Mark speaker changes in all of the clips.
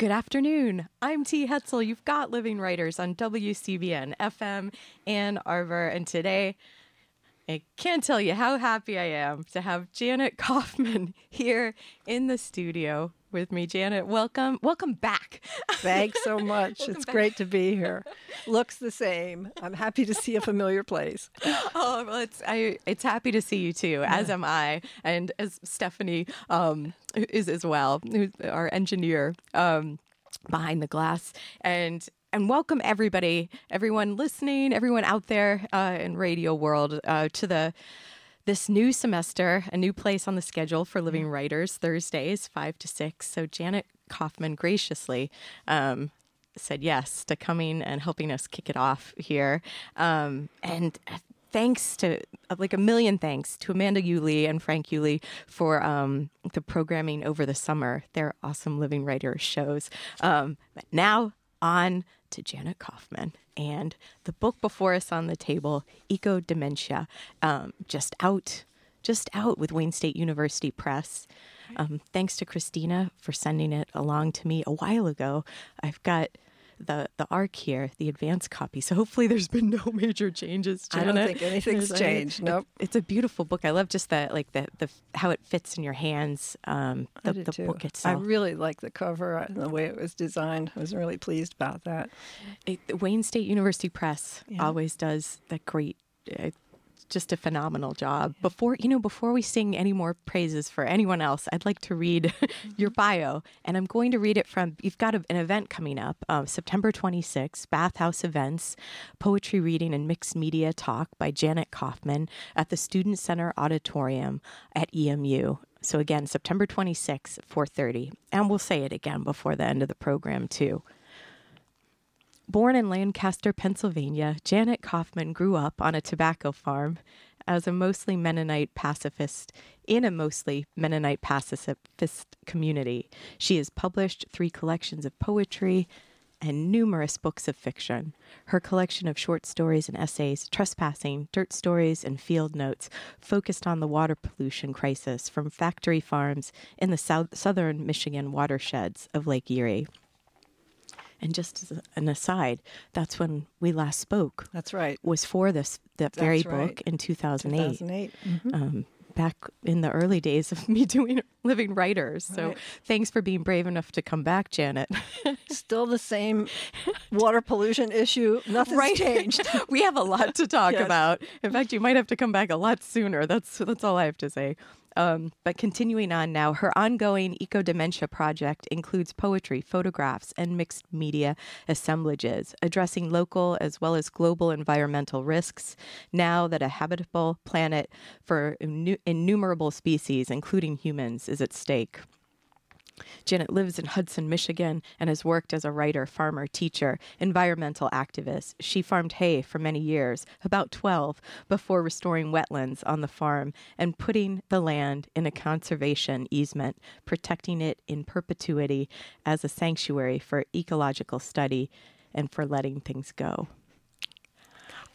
Speaker 1: Good afternoon. I'm T. Hetzel. You've got Living Writers on WCBN FM Ann Arbor. And today, I can't tell you how happy I am to have Janet Kaufman here in the studio with me. Janet, welcome. Welcome back.
Speaker 2: Thanks so much. it's back. great to be here. Looks the same. I'm happy to see a familiar place.
Speaker 1: Oh, well, it's I it's happy to see you too, as am I, and as Stephanie um, is as well, who's our engineer um, behind the glass. And and welcome everybody, everyone listening, everyone out there uh, in radio world uh, to the this new semester, a new place on the schedule for Living mm. Writers, Thursdays, 5 to 6. So Janet Kaufman graciously um, said yes to coming and helping us kick it off here. Um, and thanks to like a million thanks to Amanda Yulee and Frank Yulee for um, the programming over the summer. They're awesome living writers shows. Um, but now on to Janet Kaufman and the book before us on the table, Eco Dementia, um, just out, just out with Wayne State University Press. Um, thanks to Christina for sending it along to me a while ago. I've got the the arc here, the advanced copy. So hopefully there's been no major changes.
Speaker 2: Janet. I don't think anything's there's changed. nope.
Speaker 1: it's a beautiful book. I love just that, like the the how it fits in your hands. Um, the, the book itself.
Speaker 2: I really like the cover and the way it was designed. I was really pleased about that.
Speaker 1: It, Wayne State University Press yeah. always does that great. Uh, just a phenomenal job. Before you know, before we sing any more praises for anyone else, I'd like to read your bio, and I'm going to read it from. You've got a, an event coming up, uh, September 26th, Bathhouse Events, poetry reading and mixed media talk by Janet Kaufman at the Student Center Auditorium at EMU. So again, September 26th, 4:30, and we'll say it again before the end of the program too. Born in Lancaster, Pennsylvania, Janet Kaufman grew up on a tobacco farm as a mostly Mennonite pacifist in a mostly Mennonite pacifist community. She has published three collections of poetry and numerous books of fiction. Her collection of short stories and essays, Trespassing, Dirt Stories, and Field Notes, focused on the water pollution crisis from factory farms in the south- southern Michigan watersheds of Lake Erie. And just as an aside, that's when we last spoke.
Speaker 2: That's right.
Speaker 1: Was for this that that's very right. book in 2008.
Speaker 2: 2008. Mm-hmm. Um,
Speaker 1: back in the early days of me doing living writers. So right. thanks for being brave enough to come back, Janet.
Speaker 2: Still the same water pollution issue. Nothing's right. changed.
Speaker 1: we have a lot to talk yes. about. In fact, you might have to come back a lot sooner. That's that's all I have to say. Um, but continuing on now, her ongoing eco dementia project includes poetry, photographs, and mixed media assemblages, addressing local as well as global environmental risks now that a habitable planet for innumerable species, including humans, is at stake. Janet lives in Hudson, Michigan, and has worked as a writer, farmer, teacher, environmental activist. She farmed hay for many years, about 12, before restoring wetlands on the farm and putting the land in a conservation easement, protecting it in perpetuity as a sanctuary for ecological study and for letting things go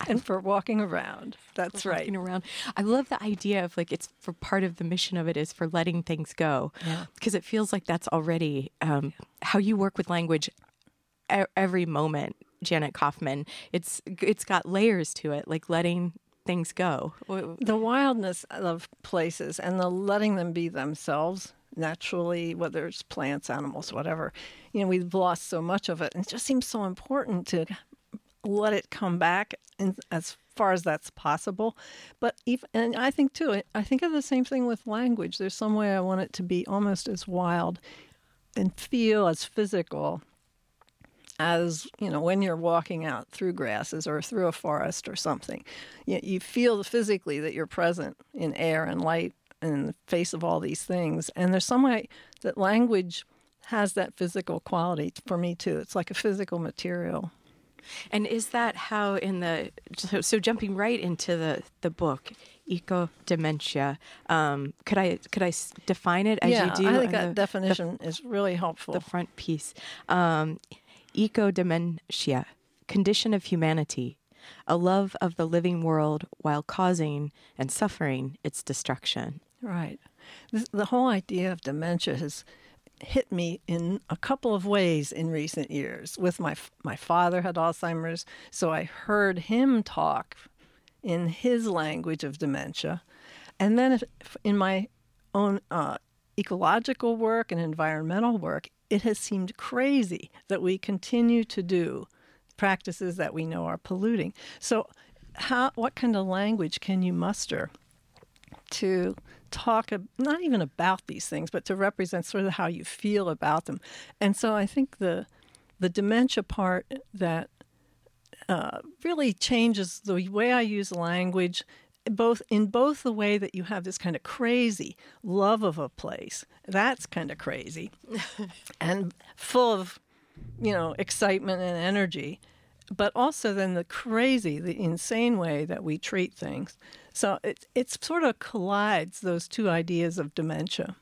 Speaker 2: and for walking around. That's
Speaker 1: for
Speaker 2: right.
Speaker 1: Walking around. I love the idea of like it's for part of the mission of it is for letting things go.
Speaker 2: Yeah.
Speaker 1: Because it feels like that's already um, how you work with language every moment. Janet Kaufman. It's it's got layers to it, like letting things go.
Speaker 2: The wildness of places and the letting them be themselves naturally, whether it's plants, animals, whatever. You know, we've lost so much of it. And it just seems so important to let it come back in, as far as that's possible. But even, and I think too, I think of the same thing with language. There's some way I want it to be almost as wild and feel as physical as you know when you're walking out through grasses or through a forest or something. You, you feel physically that you're present in air and light and in the face of all these things. And there's some way that language has that physical quality for me too. It's like a physical material.
Speaker 1: And is that how in the so, so jumping right into the the book eco dementia um, could I could I define it as
Speaker 2: yeah,
Speaker 1: you do?
Speaker 2: I think that the, definition the, is really helpful.
Speaker 1: The front piece, um, eco dementia, condition of humanity, a love of the living world while causing and suffering its destruction.
Speaker 2: Right. the whole idea of dementia has hit me in a couple of ways in recent years. With my my father had Alzheimer's, so I heard him talk in his language of dementia, and then in my own uh, ecological work and environmental work, it has seemed crazy that we continue to do practices that we know are polluting. So, how what kind of language can you muster to talk not even about these things, but to represent sort of how you feel about them? And so, I think the the dementia part that uh, really changes the way I use language both in both the way that you have this kind of crazy love of a place that's kind of crazy and full of you know excitement and energy but also then the crazy the insane way that we treat things. So it it sort of collides those two ideas of dementia.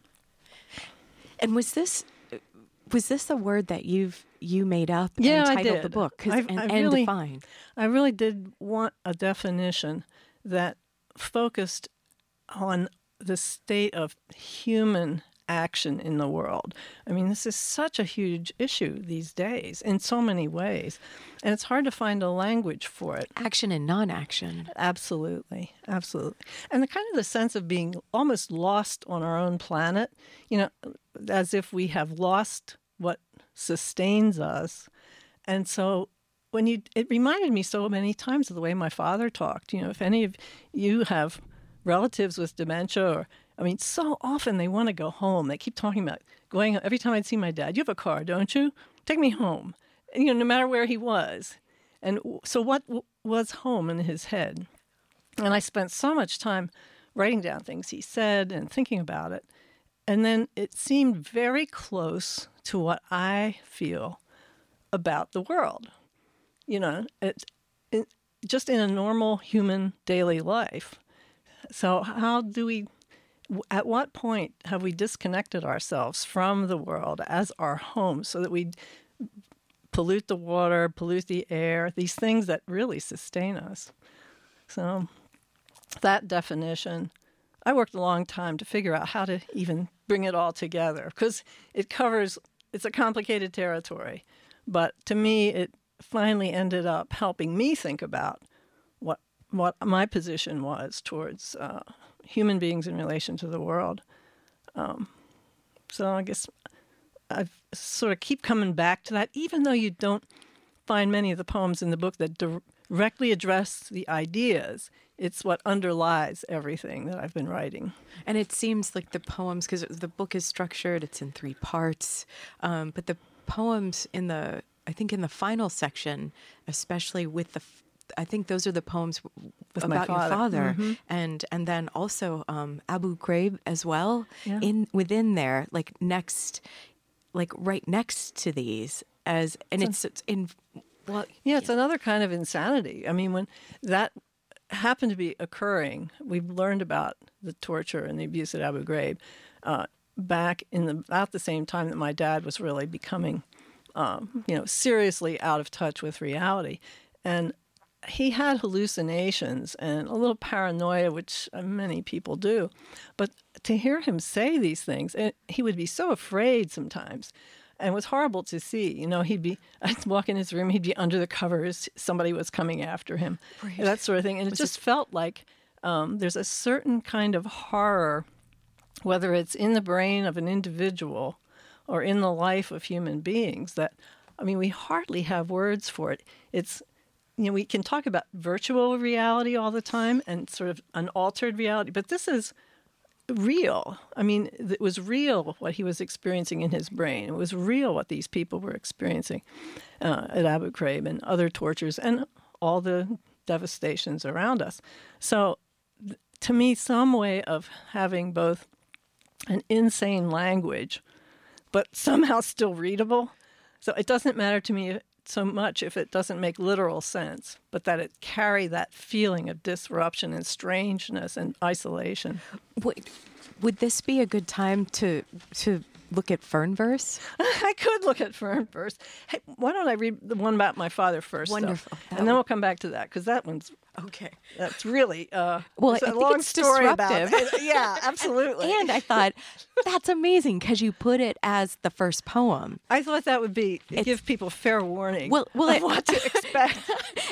Speaker 1: And was this was this a word that you've you made up
Speaker 2: yeah,
Speaker 1: and titled
Speaker 2: I did.
Speaker 1: the book
Speaker 2: I,
Speaker 1: and,
Speaker 2: I
Speaker 1: and defined.
Speaker 2: I really did want a definition that focused on the state of human action in the world. I mean, this is such a huge issue these days in so many ways, and it's hard to find a language for it.
Speaker 1: Action and non action.
Speaker 2: Absolutely, absolutely. And the kind of the sense of being almost lost on our own planet, you know, as if we have lost what sustains us. And so when you it reminded me so many times of the way my father talked you know if any of you have relatives with dementia or i mean so often they want to go home. They keep talking about going every time i'd see my dad you have a car don't you? Take me home. And, you know no matter where he was. And so what was home in his head? And i spent so much time writing down things he said and thinking about it. And then it seemed very close to what i feel about the world. You know, it, it, just in a normal human daily life. So, how do we, at what point have we disconnected ourselves from the world as our home so that we pollute the water, pollute the air, these things that really sustain us? So, that definition, I worked a long time to figure out how to even bring it all together because it covers, it's a complicated territory. But to me, it finally ended up helping me think about what what my position was towards uh, human beings in relation to the world. Um, so I guess I sort of keep coming back to that, even though you don't find many of the poems in the book that directly address the ideas. It's what underlies everything that I've been writing.
Speaker 1: And it seems like the poems, because the book is structured, it's in three parts, um, but the poems in the I think in the final section, especially with the, I think those are the poems
Speaker 2: with
Speaker 1: about
Speaker 2: father.
Speaker 1: your father,
Speaker 2: mm-hmm.
Speaker 1: and and then also um, Abu Ghraib as well
Speaker 2: yeah.
Speaker 1: in within there, like next, like right next to these as, and it's, it's in. Well,
Speaker 2: yeah, it's another kind of insanity. I mean, when that happened to be occurring, we've learned about the torture and the abuse at Abu Ghraib uh, back in the, about the same time that my dad was really becoming um, you know, seriously out of touch with reality. And he had hallucinations and a little paranoia, which uh, many people do. But to hear him say these things, and he would be so afraid sometimes. And it was horrible to see. You know, he'd be, I'd walk in his room, he'd be under the covers, somebody was coming after him,
Speaker 1: right.
Speaker 2: that sort of thing. And it
Speaker 1: was
Speaker 2: just
Speaker 1: it...
Speaker 2: felt like um, there's a certain kind of horror, whether it's in the brain of an individual or in the life of human beings that I mean we hardly have words for it. It's you know we can talk about virtual reality all the time and sort of an altered reality, but this is real. I mean, it was real what he was experiencing in his brain. It was real what these people were experiencing uh, at Abu Ghraib and other tortures and all the devastations around us. So, to me, some way of having both an insane language but somehow still readable. So it doesn't matter to me so much if it doesn't make literal sense, but that it carry that feeling of disruption and strangeness and isolation.
Speaker 1: Would, would this be a good time to to look at Fernverse?
Speaker 2: I could look at Fernverse. Hey, why don't I read the one about my father first?
Speaker 1: Wonderful.
Speaker 2: And then we'll come back to that because that one's
Speaker 1: Okay.
Speaker 2: that's really uh,
Speaker 1: Well,
Speaker 2: it's a
Speaker 1: think
Speaker 2: long
Speaker 1: it's
Speaker 2: story about
Speaker 1: disruptive.
Speaker 2: it. Yeah, absolutely.
Speaker 1: And I thought that's amazing because you put it as the first poem.
Speaker 2: I thought that would be give people fair warning.
Speaker 1: Well- well,
Speaker 2: of
Speaker 1: it-
Speaker 2: what to expect.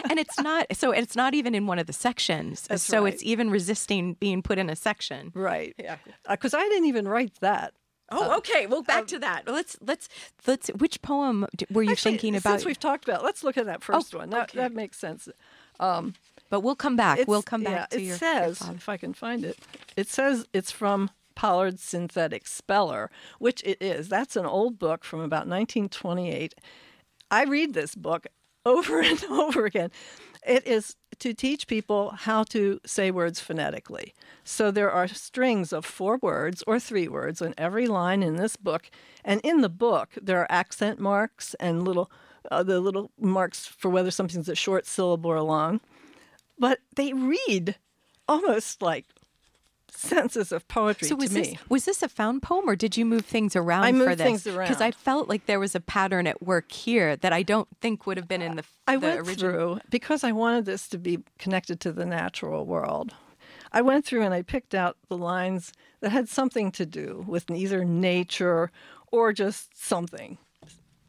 Speaker 1: and it's not so it's not even in one of the sections.
Speaker 2: That's
Speaker 1: so
Speaker 2: right.
Speaker 1: it's even resisting being put in a section.
Speaker 2: right. Yeah. Because I didn't even write that.
Speaker 1: Oh, um, okay. Well, back um, to that. Let's let's let's. Which poem were you
Speaker 2: Actually,
Speaker 1: thinking
Speaker 2: Since
Speaker 1: about?
Speaker 2: we've talked about, let's look at that oh, first one. That
Speaker 1: okay.
Speaker 2: that makes sense.
Speaker 1: Um, but we'll come back. We'll come back
Speaker 2: yeah,
Speaker 1: to
Speaker 2: it
Speaker 1: your. your
Speaker 2: says,
Speaker 1: father.
Speaker 2: if I can find it, it says it's from Pollard's Synthetic Speller, which it is. That's an old book from about 1928. I read this book over and over again. It is to teach people how to say words phonetically. So there are strings of four words or three words in every line in this book. And in the book, there are accent marks and little uh, the little marks for whether something's a short syllable or long but they read almost like sentences of poetry
Speaker 1: So
Speaker 2: to
Speaker 1: was
Speaker 2: me.
Speaker 1: this was this a found poem or did you move things around
Speaker 2: I
Speaker 1: for
Speaker 2: moved
Speaker 1: this?
Speaker 2: things
Speaker 1: Because I felt like there was a pattern at work here that I don't think would have been in the,
Speaker 2: I
Speaker 1: the
Speaker 2: went
Speaker 1: original.
Speaker 2: through because I wanted this to be connected to the natural world. I went through and I picked out the lines that had something to do with either nature or just something.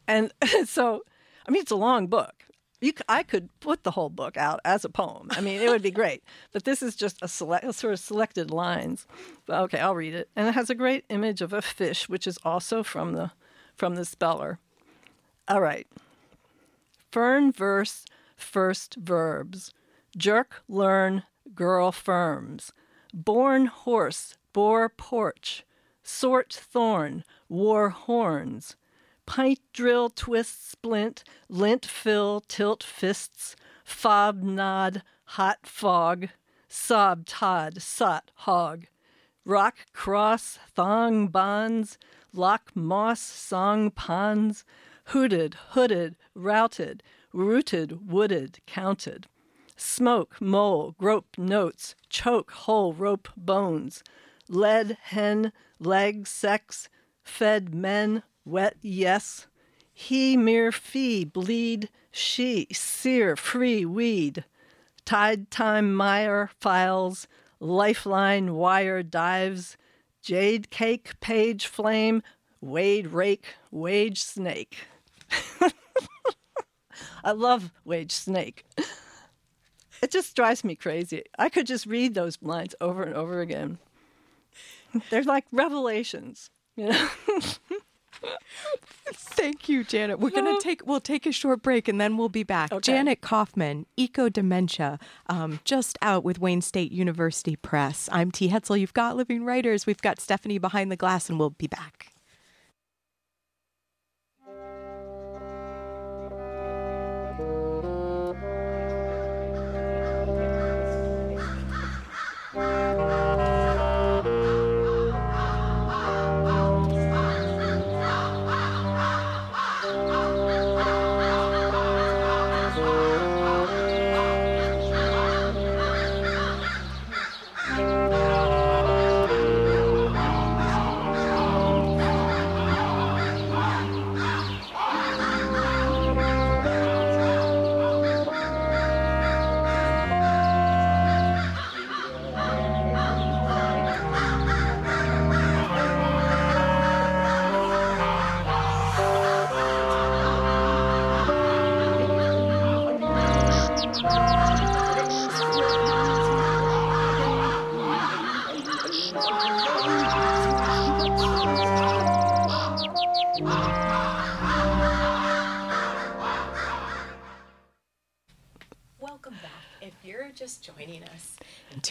Speaker 2: And so, I mean, it's a long book. You, I could put the whole book out as a poem. I mean, it would be great. But this is just a, select, sort of selected lines. But okay, I'll read it. And it has a great image of a fish, which is also from the from the speller. All right. Fern verse, first verbs. Jerk, learn, girl firms. Born horse, bore porch. Sort thorn, wore horns. Pint drill, twist, splint, lint fill, tilt fists. Fob, nod, hot fog. Sob, tod, sot, hog. Rock, cross, thong, bonds. Lock, moss, song, ponds. Hooted, hooded, routed, rooted, wooded, counted. Smoke, mole, grope, notes, choke, hole, rope, bones. Lead, hen, leg, sex, fed men, wet, yes. He, mere fee, bleed, she, sear, free, weed. Tide, time, mire, files, lifeline, wire, dives. Jade, cake, page, flame, wade, rake, wage, snake. I love wage, snake. It just drives me crazy. I could just read those lines over and over again. They're like revelations, you know.
Speaker 1: Thank you, Janet. We're gonna take we'll take a short break and then we'll be back.
Speaker 2: Okay.
Speaker 1: Janet Kaufman, Eco Dementia, um, just out with Wayne State University Press. I'm T. Hetzel. You've got living writers. We've got Stephanie behind the glass, and we'll be back.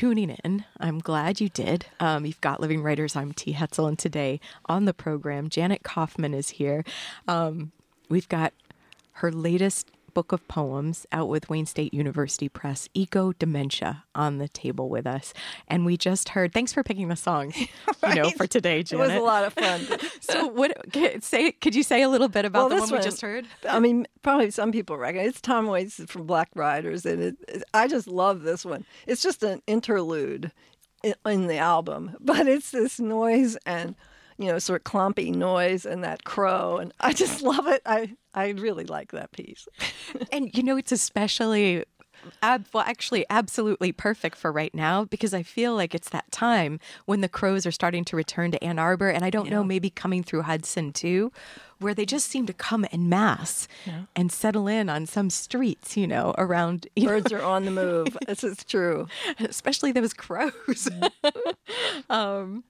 Speaker 1: Tuning in, I'm glad you did. Um, you've got Living Writers. I'm T. Hetzel, and today on the program, Janet Kaufman is here. Um, we've got her latest book of poems out with Wayne State University Press, Eco Dementia, on the table with us. And we just heard. Thanks for picking the songs, you know, for today, Janet.
Speaker 2: It was a lot of fun.
Speaker 1: So, what? Say, could you say a little bit about
Speaker 2: Well,
Speaker 1: the
Speaker 2: this
Speaker 1: one we just heard?
Speaker 2: I mean, probably some people recognize it's Tom Waits from Black Riders, and it, it- I just love this one. It's just an interlude in, in the album, but it's this noise and you know, sort of clumpy noise and that crow. And I just love it. I, I really like that piece.
Speaker 1: and, you know, it's especially Ab- well, actually, absolutely perfect for right now because I feel like it's that time when the crows are starting to return to Ann Arbor, and I don't yeah. know, maybe coming through Hudson too, where they just seem to come en masse yeah. and settle in on some streets, you know, around. You
Speaker 2: Birds
Speaker 1: know.
Speaker 2: are on the move. this is true,
Speaker 1: especially those crows. um,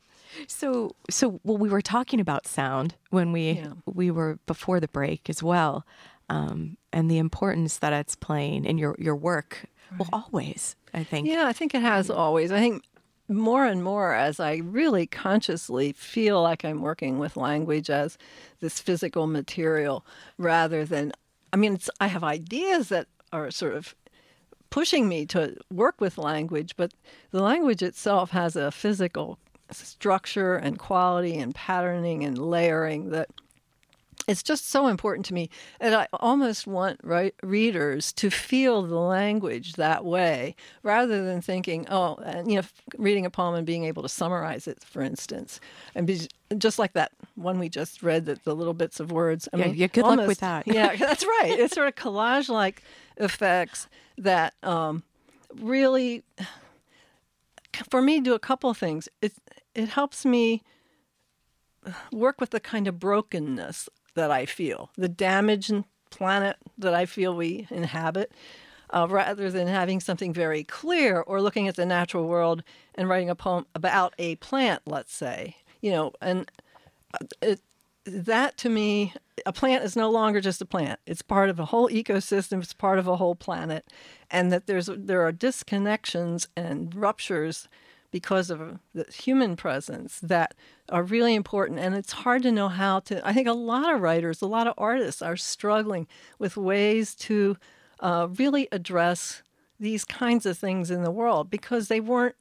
Speaker 1: so, so well, we were talking about sound when we yeah. we were before the break as well, um, and the importance that it's playing in your your work. Right. Well, always, I think.
Speaker 2: Yeah, I think it has always. I think more and more as I really consciously feel like I'm working with language as this physical material rather than. I mean, I have ideas that are sort of pushing me to work with language, but the language itself has a physical structure and quality and patterning and layering that it's just so important to me. And i almost want right, readers to feel the language that way rather than thinking oh and you know reading a poem and being able to summarize it for instance and be just like that one we just read that the little bits of words.
Speaker 1: I yeah, mean yeah good almost, luck with that.
Speaker 2: Yeah that's right. It's sort of collage like effects that um, really for me do a couple things. It it helps me work with the kind of brokenness that I feel, the damage damaged planet that I feel we inhabit, uh, rather than having something very clear or looking at the natural world and writing a poem about a plant, let's say. You know, and uh, it, that to me, a plant is no longer just a plant. It's part of a whole ecosystem. It's part of a whole planet, and that there's there are disconnections and ruptures because of the human presence that are really important. And it's hard to know how to. I think a lot of writers, a lot of artists are struggling with ways to uh, really address these kinds of things in the world because they weren't.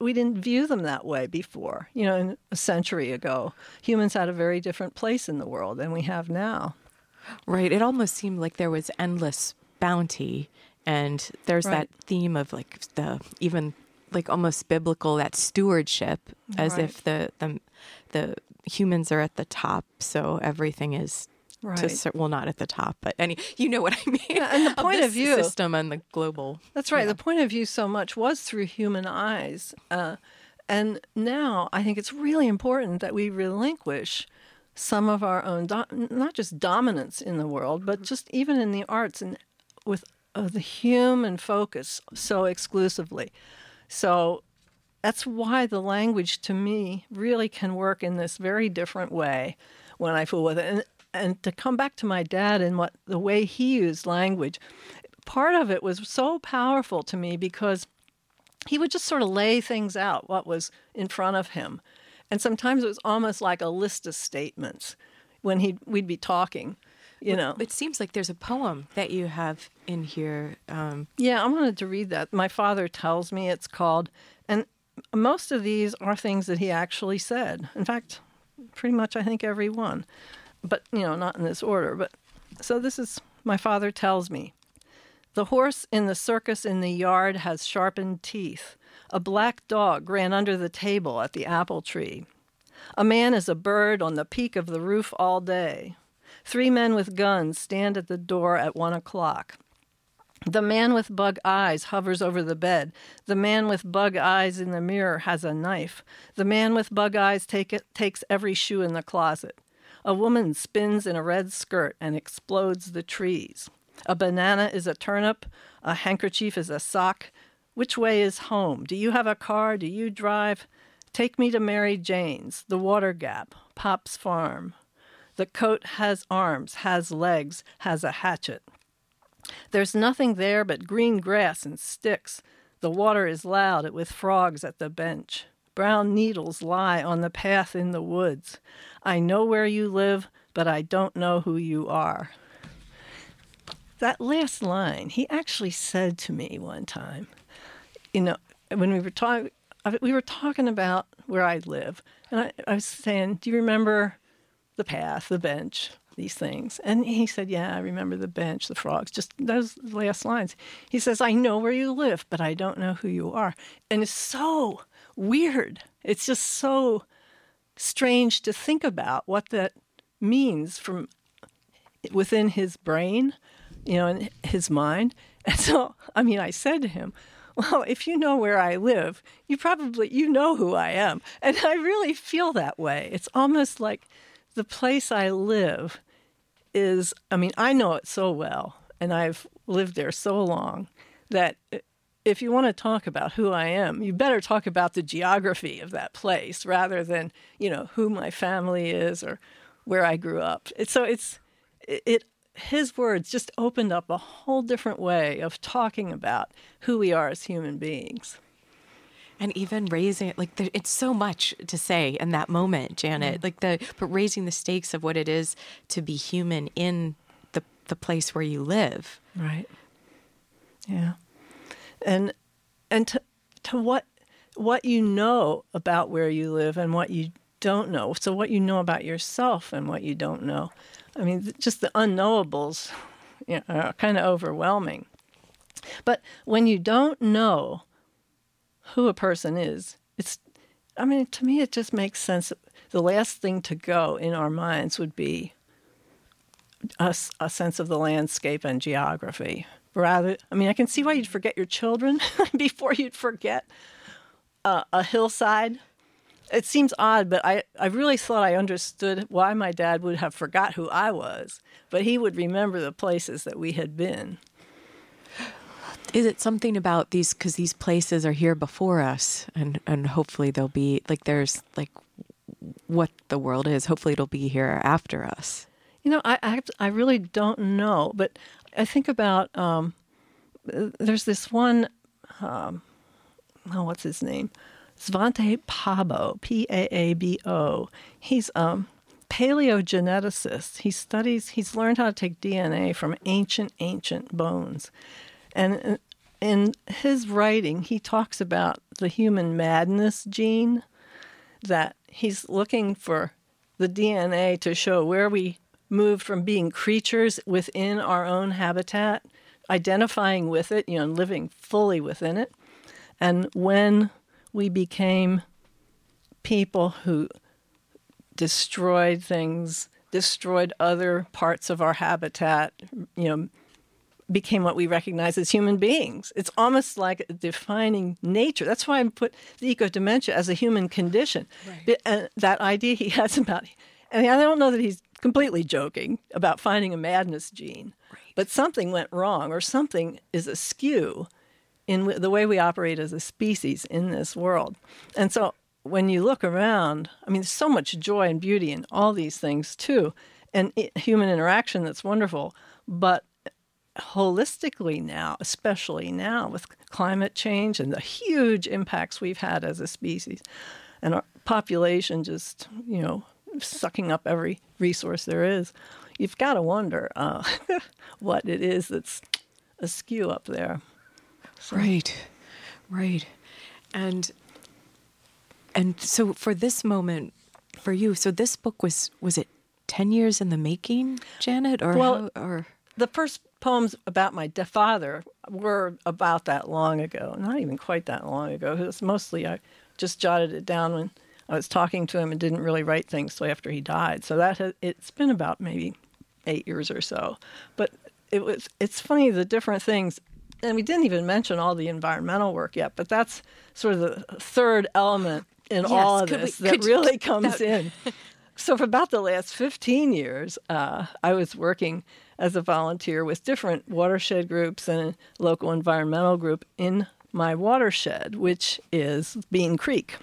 Speaker 2: We didn't view them that way before. You know, a century ago, humans had a very different place in the world than we have now.
Speaker 1: Right. It almost seemed like there was endless bounty and there's right. that theme of like the even like almost biblical that stewardship as right. if the, the the humans are at the top so everything is right. to well not at the top but any you know what i mean
Speaker 2: and the point of, of view
Speaker 1: system and the global
Speaker 2: that's right yeah. the point of view so much was through human eyes uh, and now i think it's really important that we relinquish some of our own do- not just dominance in the world but just even in the arts and with uh, the human focus so exclusively so that's why the language to me really can work in this very different way when I fool with it. And, and to come back to my dad and what the way he used language, part of it was so powerful to me because he would just sort of lay things out, what was in front of him. And sometimes it was almost like a list of statements when he we'd be talking you know.
Speaker 1: It seems like there's a poem that you have in here.
Speaker 2: Um, yeah, I wanted to read that. My father tells me it's called, and most of these are things that he actually said. In fact, pretty much I think every one, but you know, not in this order. But so this is my father tells me. The horse in the circus in the yard has sharpened teeth. A black dog ran under the table at the apple tree. A man is a bird on the peak of the roof all day. Three men with guns stand at the door at one o'clock. The man with bug eyes hovers over the bed. The man with bug eyes in the mirror has a knife. The man with bug eyes take it, takes every shoe in the closet. A woman spins in a red skirt and explodes the trees. A banana is a turnip. A handkerchief is a sock. Which way is home? Do you have a car? Do you drive? Take me to Mary Jane's, the Water Gap, Pop's Farm. The coat has arms, has legs, has a hatchet. There's nothing there but green grass and sticks. The water is loud with frogs at the bench. Brown needles lie on the path in the woods. I know where you live, but I don't know who you are. That last line, he actually said to me one time, you know, when we were talking, we were talking about where I live, and I, I was saying, "Do you remember the path, the bench, these things. And he said, Yeah, I remember the bench, the frogs, just those last lines. He says, I know where you live, but I don't know who you are. And it's so weird. It's just so strange to think about what that means from within his brain, you know, in his mind. And so, I mean, I said to him, well, if you know where I live, you probably you know who I am. And I really feel that way. It's almost like the place I live is I mean, I know it so well and I've lived there so long that if you want to talk about who I am, you better talk about the geography of that place rather than, you know, who my family is or where I grew up. It's, so it's it his words just opened up a whole different way of talking about who we are as human beings.
Speaker 1: And even raising it, like there, it's so much to say in that moment, Janet. Mm. Like the, but raising the stakes of what it is to be human in the the place where you live.
Speaker 2: Right. Yeah. And and to to what what you know about where you live and what you don't know. So what you know about yourself and what you don't know. I mean, just the unknowables you know, are kind of overwhelming. But when you don't know who a person is, it's, I mean, to me, it just makes sense. The last thing to go in our minds would be a, a sense of the landscape and geography. Rather, I mean, I can see why you'd forget your children before you'd forget uh, a hillside it seems odd, but I, I really thought I understood why my dad would have forgot who I was, but he would remember the places that we had been.
Speaker 1: Is it something about these because these places are here before us, and and hopefully they'll be like there's like what the world is. Hopefully it'll be here after us.
Speaker 2: You know, I I, I really don't know, but I think about um, there's this one. Um, oh, what's his name? Svante Pääbo, P A A B O. He's a paleogeneticist. He studies, he's learned how to take DNA from ancient, ancient bones. And in his writing, he talks about the human madness gene, that he's looking for the DNA to show where we moved from being creatures within our own habitat, identifying with it, you know, living fully within it, and when we became people who destroyed things, destroyed other parts of our habitat, you know, became what we recognize as human beings. It's almost like defining nature. That's why I put the eco dementia as a human condition. Right. And uh, that idea he has about, and I don't know that he's completely joking about finding a madness gene, right. but something went wrong or something is askew in the way we operate as a species in this world. And so when you look around, I mean, there's so much joy and beauty in all these things too, and human interaction that's wonderful. But holistically now, especially now with climate change and the huge impacts we've had as a species, and our population just, you know, sucking up every resource there is, you've got to wonder uh, what it is that's askew up there.
Speaker 1: So. Right, right, and and so for this moment for you, so this book was was it ten years in the making, Janet, or
Speaker 2: well,
Speaker 1: how, or
Speaker 2: the first poems about my father were about that long ago, not even quite that long ago. It was mostly I just jotted it down when I was talking to him and didn't really write things till after he died. So that has, it's been about maybe eight years or so. But it was it's funny the different things and we didn't even mention all the environmental work yet, but that's sort of the third element in yes, all of this we, that really you, comes that... in. so for about the last 15 years, uh, I was working as a volunteer with different watershed groups and a local environmental group in my watershed, which is Bean Creek.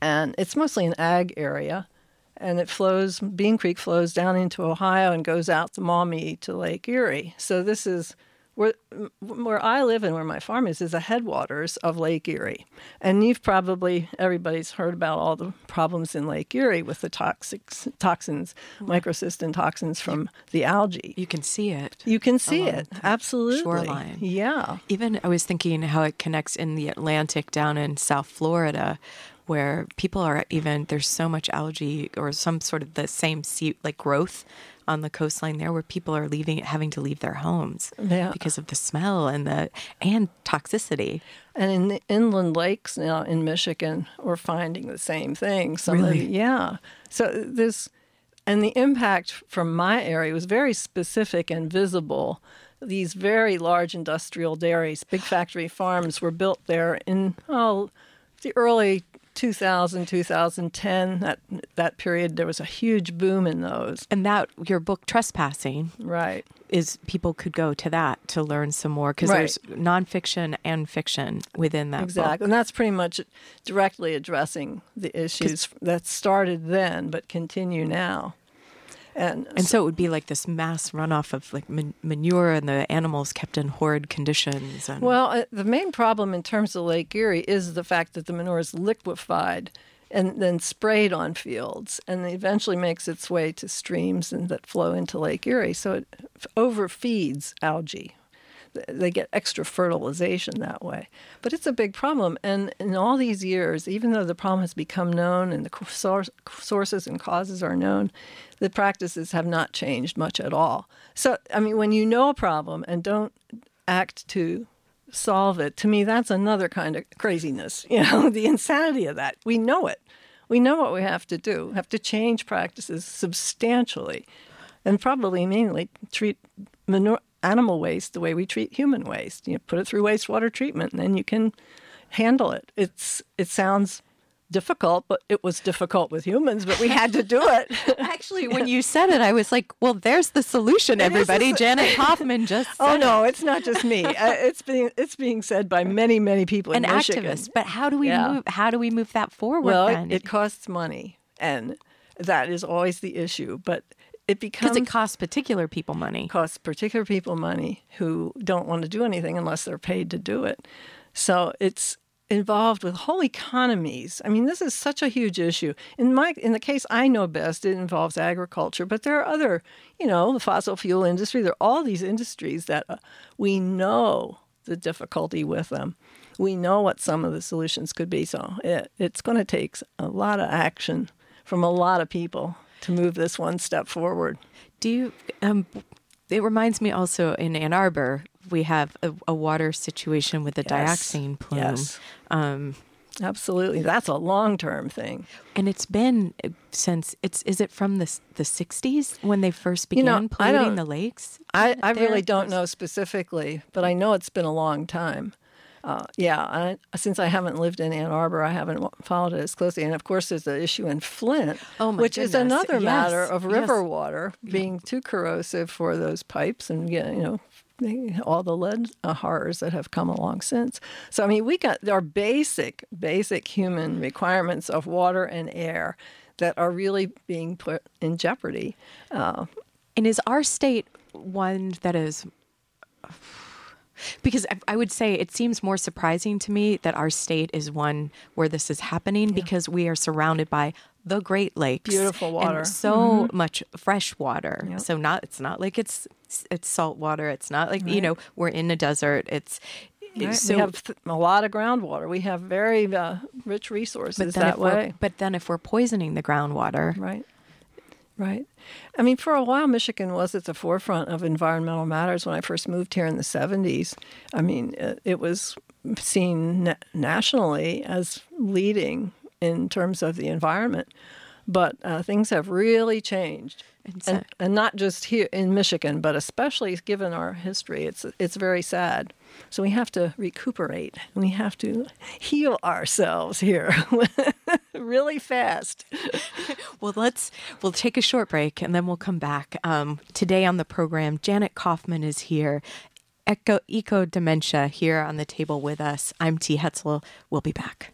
Speaker 2: And it's mostly an ag area. And it flows, Bean Creek flows down into Ohio and goes out to Maumee to Lake Erie. So this is where where I live and where my farm is is the headwaters of Lake Erie, and you've probably everybody's heard about all the problems in Lake Erie with the toxic toxins, mm. microcystin toxins from the algae.
Speaker 1: You can see it.
Speaker 2: You can see it absolutely.
Speaker 1: Shoreline.
Speaker 2: Yeah.
Speaker 1: Even I was thinking how it connects in the Atlantic down in South Florida, where people are even there's so much algae or some sort of the same sea like growth on the coastline there where people are leaving, having to leave their homes
Speaker 2: Yeah.
Speaker 1: because of the smell and the and toxicity.
Speaker 2: And in the inland lakes now in Michigan, we're finding the same thing. Some
Speaker 1: Really?
Speaker 2: yeah. So this, and the impact from my area was very specific and visible. These very large industrial dairies, big factory farms, were built there in oh, the early 2000, 2010. That that period, there was a huge boom in those.
Speaker 1: And that your book Trespassing
Speaker 2: Right.
Speaker 1: is people could go to that to learn some more because
Speaker 2: Right.
Speaker 1: there's nonfiction and fiction within that
Speaker 2: Exactly.
Speaker 1: book.
Speaker 2: And that's pretty much directly addressing the issues that started then but continue now. And,
Speaker 1: And so it would be like this mass runoff of like man- manure and the animals kept in horrid conditions. And
Speaker 2: well, uh, the main problem in terms of Lake Erie is the fact that the manure is liquefied and then sprayed on fields and eventually makes its way to streams and that flow into Lake Erie. So it f- overfeeds algae. Th- They get extra fertilization that way. But it's a big problem. And in all these years, even though the problem has become known and the source, sources and causes are known, the practices have not changed much at all. So, I mean, when you know a problem and don't act to solve it, to me, that's another kind of craziness. You know, the insanity of that. We know it. We know what we have to do. We have to change practices substantially and probably mainly treat manure, animal waste the way we treat human waste. You know, put it through wastewater treatment, and then you can handle it. It's it sounds difficult, but it was difficult with humans, but we had to do it.
Speaker 1: Actually, when you said it, I was like, well, there's the solution, everybody. Janet Kaufman just
Speaker 2: oh no, it's not just me. Uh, it's being it's being said by many many people in
Speaker 1: an
Speaker 2: Michigan.
Speaker 1: activist. But how do we
Speaker 2: Yeah.
Speaker 1: move? How do we move that forward?
Speaker 2: Well,
Speaker 1: then?
Speaker 2: it, it costs money, and that is always the issue. But it becomes
Speaker 1: because it costs particular people money.
Speaker 2: costs particular people money who don't want to do anything unless they're paid to do it. So it's involved with whole economies. I mean, this is such a huge issue. In my in the case I know best, it involves agriculture, but there are other, you know, the fossil fuel industry. There are all these industries that uh, we know the difficulty with them. We know what some of the solutions could be. So it, it's going to take a lot of action from a lot of people to move this one step forward.
Speaker 1: Do you? Um, it reminds me also in Ann Arbor we have a, a water situation with the
Speaker 2: Yes.
Speaker 1: dioxin plume,
Speaker 2: Yes.
Speaker 1: um,
Speaker 2: Absolutely. That's a long term thing.
Speaker 1: and it's been uh, since it's. Is it from the the '60s when they first
Speaker 2: You
Speaker 1: began
Speaker 2: know,
Speaker 1: polluting the lakes?
Speaker 2: I, I really don't know specifically, but I know it's been a long time. Uh, yeah, I, since I haven't lived in Ann Arbor, I haven't followed it as closely. And of course, there's the issue in Flint,
Speaker 1: Oh,
Speaker 2: which is
Speaker 1: goodness.
Speaker 2: another matter
Speaker 1: Yes,
Speaker 2: of
Speaker 1: yes.
Speaker 2: river water being too corrosive for those pipes and, you know, all the lead uh, horrors that have come along since. So, I mean, we got our basic, basic human requirements of water and air that are really being put in jeopardy. Uh,
Speaker 1: And is our state one that is? Because I- would say it seems more surprising to me that our state is one where this is happening because we are surrounded by the Great Lakes,
Speaker 2: Beautiful water.
Speaker 1: and so much fresh water.
Speaker 2: Yep.
Speaker 1: So not it's not like it's it's salt water. It's not like you know we're in a desert. It's
Speaker 2: Right?
Speaker 1: so.
Speaker 2: we have th- a lot of groundwater. We have very uh, rich resources
Speaker 1: but
Speaker 2: that way.
Speaker 1: but then if we're poisoning the groundwater,
Speaker 2: Right. Right. I mean, for a while, Michigan was at the forefront of environmental matters when I first moved here in the 70s. I mean, it, it was seen na- nationally as leading in terms of the environment. But uh, things have really changed.
Speaker 1: And so-
Speaker 2: And, and not just here in Michigan, but especially given our history, it's it's very sad. So we have to recuperate. We have to heal ourselves here, really fast.
Speaker 1: Well, let's we'll take a short break and then we'll come back. Um, today on the program, Janet Kaufman is here. Eco, Eco Dementia here on the table with us. I'm T. Hetzel. We'll be back.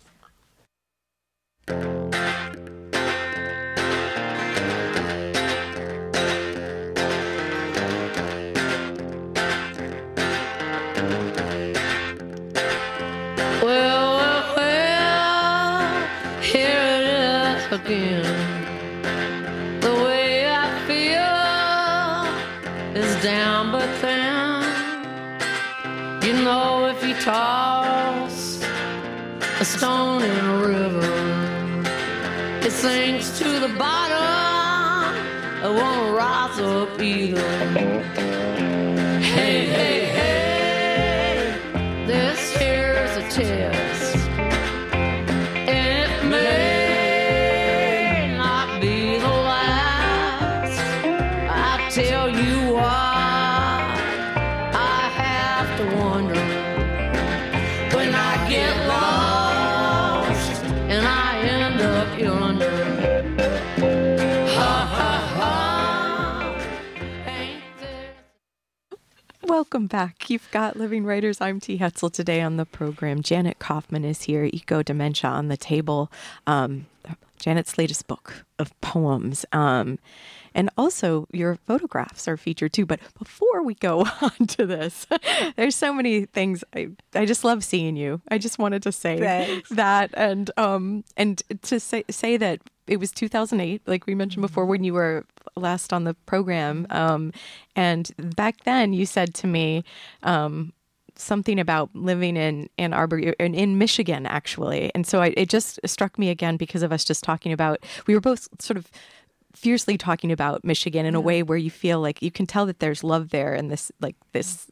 Speaker 3: Know, if you toss a stone in a river, it sinks to the bottom. It won't rise up either. Hey, hey, hey, this here's a test.
Speaker 1: Welcome back. You've got Living Writers. I'm T. Hetzel today on the program. Janet Kaufman is here, Eco Dementia on the table. Um, Janet's latest book of poems. Um, and also, your photographs are featured too. But before we go on to this, there's so many things. I, I just love seeing you. I just wanted to say
Speaker 2: Thanks.
Speaker 1: that, and um, and to say say that it was 2008, like we mentioned before, when you were last on the program. Um, and back then, you said to me, um, something about living in Ann Arbor in, in Michigan, actually. And so I, it just struck me again because of us just talking about, we were both sort of fiercely talking about Michigan in a way where you feel like you can tell that there's love there and this, like, this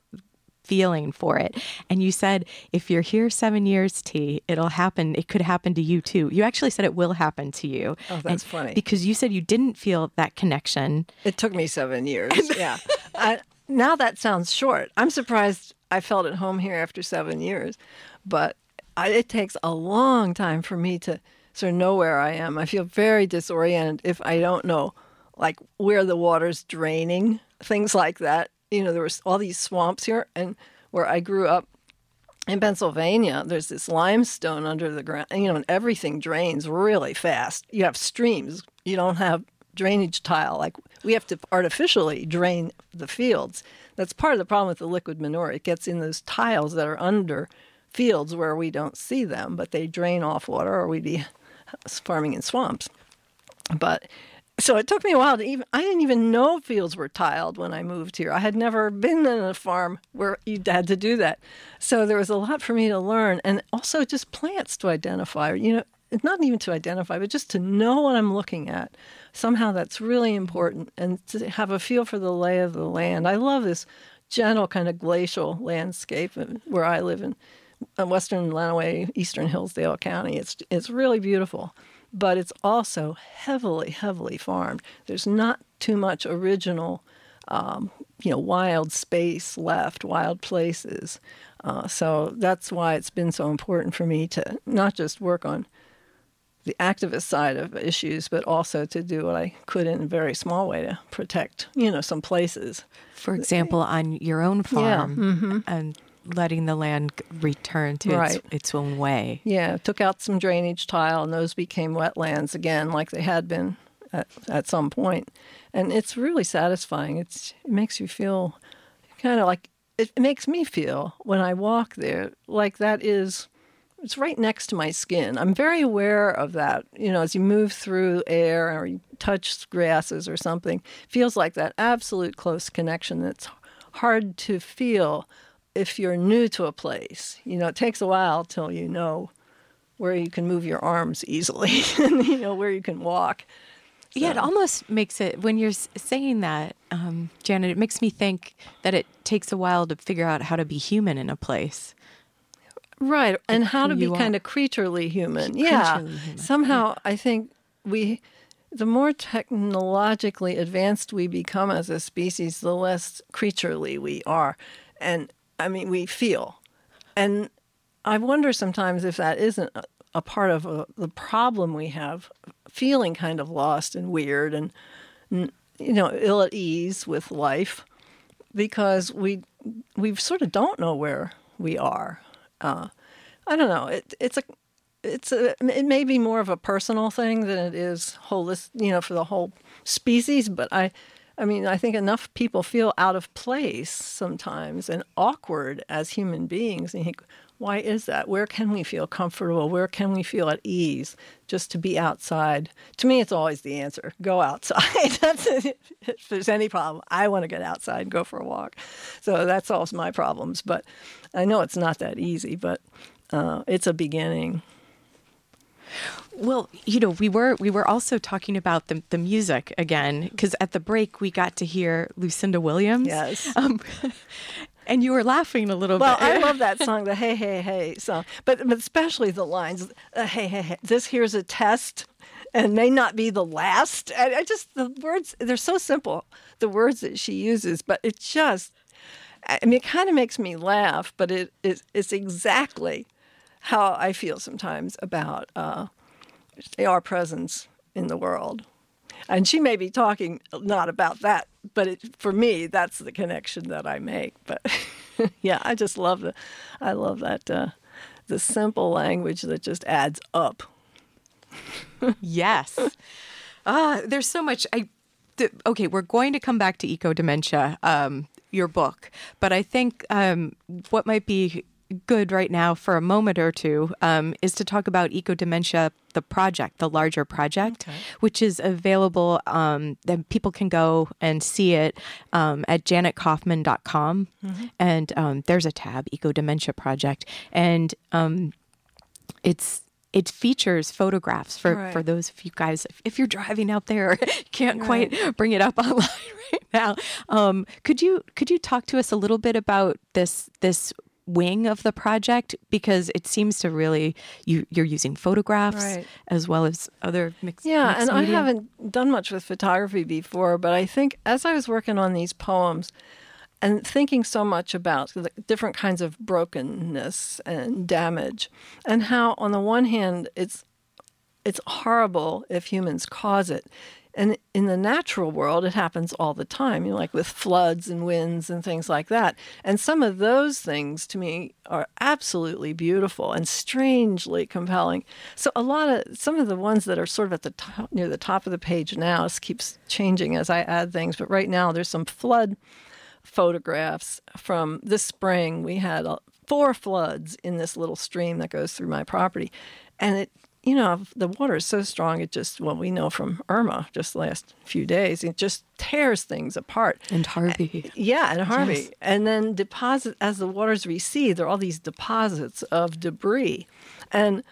Speaker 1: feeling for it. And you said, if you're here seven years, T, it'll happen. It could happen to you too. You actually said it will happen to you.
Speaker 2: Oh, that's
Speaker 1: And-
Speaker 2: funny.
Speaker 1: Because you said you didn't feel that connection.
Speaker 2: It took me seven years. yeah. I, now that sounds short. I'm surprised I felt at home here after seven years, but I, it takes a long time for me to sort of know where I am. I feel very disoriented if I don't know, like where the water's draining, things like that. You know, there was all these swamps here, and where I grew up, in Pennsylvania, there's this limestone under the ground, you know, and everything drains really fast. You have streams. You don't have drainage tile. Like we have to artificially drain the fields. That's part of the problem with the liquid manure. It gets in those tiles that are under fields where we don't see them, but they drain off water, or we'd be farming in swamps. But so it took me a while to even I didn't even know fields were tiled when I moved here. I had never been in a farm where you had to do that. So there was a lot for me to learn and also just plants to identify, you know, not even to identify, but just to know what I'm looking at. Somehow that's really important and to have a feel for the lay of the land. I love this gentle kind of glacial landscape where I live in western Lenawee, eastern Hillsdale County. It's it's really beautiful, but it's also heavily, heavily farmed. There's not too much original, um, you know, wild space left, wild places. Uh, so that's why it's been so important for me to not just work on the activist side of issues, but also to do what I could in a very small way to protect, you know, some places.
Speaker 1: For example, on your own farm and letting the land return to its, its own way.
Speaker 2: Yeah, took out some drainage tile, and those became wetlands again, like they had been at, at some point. And it's really satisfying. It's it makes you feel kind of like it, it makes me feel when I walk there like that is it's right next to my skin. I'm very aware of that. You know, as you move through air or you touch grasses or something, feels like that absolute close connection that's hard to feel if you're new to a place. You know, it takes a while till you know where you can move your arms easily and you know where you can walk.
Speaker 1: Yeah, it almost makes it, when you're saying that, um, Janet, it makes me think that it takes a while to figure out how to be human in a place.
Speaker 2: Right, and how to be
Speaker 1: you
Speaker 2: kind of creaturely human. yeah.
Speaker 1: Human.
Speaker 2: Somehow I think we the more technologically advanced we become as a species, the less creaturely we are. And I mean, we feel. And I wonder sometimes if that isn't a, a part of uh the problem we have, feeling kind of lost and weird and, you know, ill at ease with life because we we sort of don't know where we are. Uh, I don't know. It, it's a it's a it may be more of a personal thing than it is holistic, you know, for the whole species. But I, I mean, I think enough people feel out of place sometimes and awkward as human beings. And you think, why is that? Where can we feel comfortable? Where can we feel at ease? Just to be outside. To me, it's always the answer: go outside. that's if there's any problem. I want to get outside and go for a walk. So that solves my problems. But I know it's not that easy. But uh, it's a beginning.
Speaker 1: Well, you know, we were we were also talking about the the music again because at the break we got to hear Lucinda Williams.
Speaker 2: Yes.
Speaker 1: Um, and you were laughing a little
Speaker 2: Well,
Speaker 1: bit.
Speaker 2: I love that song, the "Hey Hey Hey" song, but but especially the lines, uh, "Hey Hey Hey." This here's a test, and may not be the last. I, I just the words they're so simple, the words that she uses, but it just, I mean, it kind of makes me laugh, but it is it's exactly how I feel sometimes about uh, our presence in the world. And she may be talking not about that, but it, for me, that's the connection that I make. But yeah, I just love the, I love that uh, the simple language that just adds up.
Speaker 1: yes. Ah, there's so much. I th- okay. We're going to come back to eco dementia, um, your book, but I think um, what might be good right now for a moment or two um, is to talk about eco dementia, the project, the larger project, which is available. Um, that people can go and see it um, at janetkaufman.com, and um, there's a tab, eco dementia project, and um, it's it features photographs for
Speaker 2: Right.
Speaker 1: for those of you guys if, if you're driving out there can't quite bring it up online right now. Um, could you could you talk to us a little bit about this this wing of the project because it seems to really you you're using photographs
Speaker 2: Right.
Speaker 1: as well as other mixed
Speaker 2: Yeah,
Speaker 1: mixed
Speaker 2: and I haven't done much with photography before, but I think as I was working on these poems and thinking so much about the different kinds of brokenness and damage, and how on the one hand it's it's horrible if humans cause it. And in the natural world, it happens all the time, you know, like with floods and winds and things like that. And some of those things to me are absolutely beautiful and strangely compelling. So a lot of some of the ones that are sort of at the top, near the top of the page now, keeps changing as I add things. But right now, there's some flood photographs from this spring. We had uh, four floods in this little stream that goes through my property, and it, you know, the water is so strong. It just, well, we know from Irma just last few days, it just tears things apart.
Speaker 1: and Harvey
Speaker 2: Yeah, and Harvey.
Speaker 1: Yes.
Speaker 2: And then deposit as the waters recede, there are all these deposits of debris. And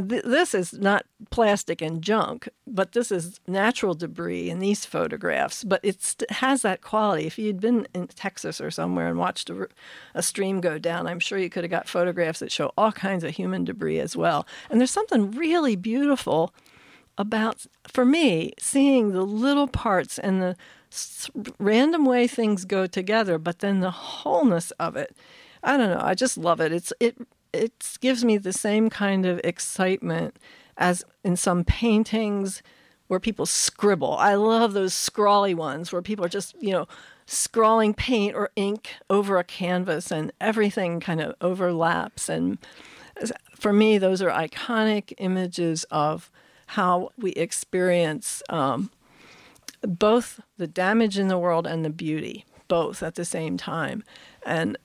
Speaker 2: th- this is not plastic and junk, but this is natural debris in these photographs. But it has that quality. If you'd been in Texas or somewhere and watched a stream go down, I'm sure you could have got photographs that show all kinds of human debris as well. And there's something really beautiful about for me seeing the little parts and the random way things go together but then the wholeness of it i don't know i just love it it's it it gives me the same kind of excitement as in some paintings where people scribble i love those scrawly ones where people are just you know scrawling paint or ink over a canvas and everything kind of overlaps and for me, those are iconic images of how we experience um, both the damage in the world and the beauty, both at the same time. And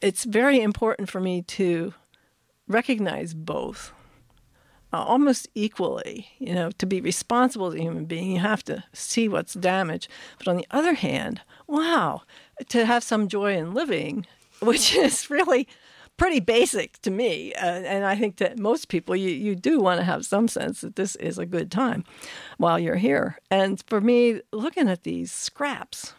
Speaker 2: it's very important for me to recognize both uh, almost equally. You know, to be responsible as a human being, you have to see what's damaged. But on the other hand, wow, to have some joy in living, which is really pretty basic to me. Uh, and I think that most people, you, you do want to have some sense that this is a good time while you're here. And for me, looking at these scraps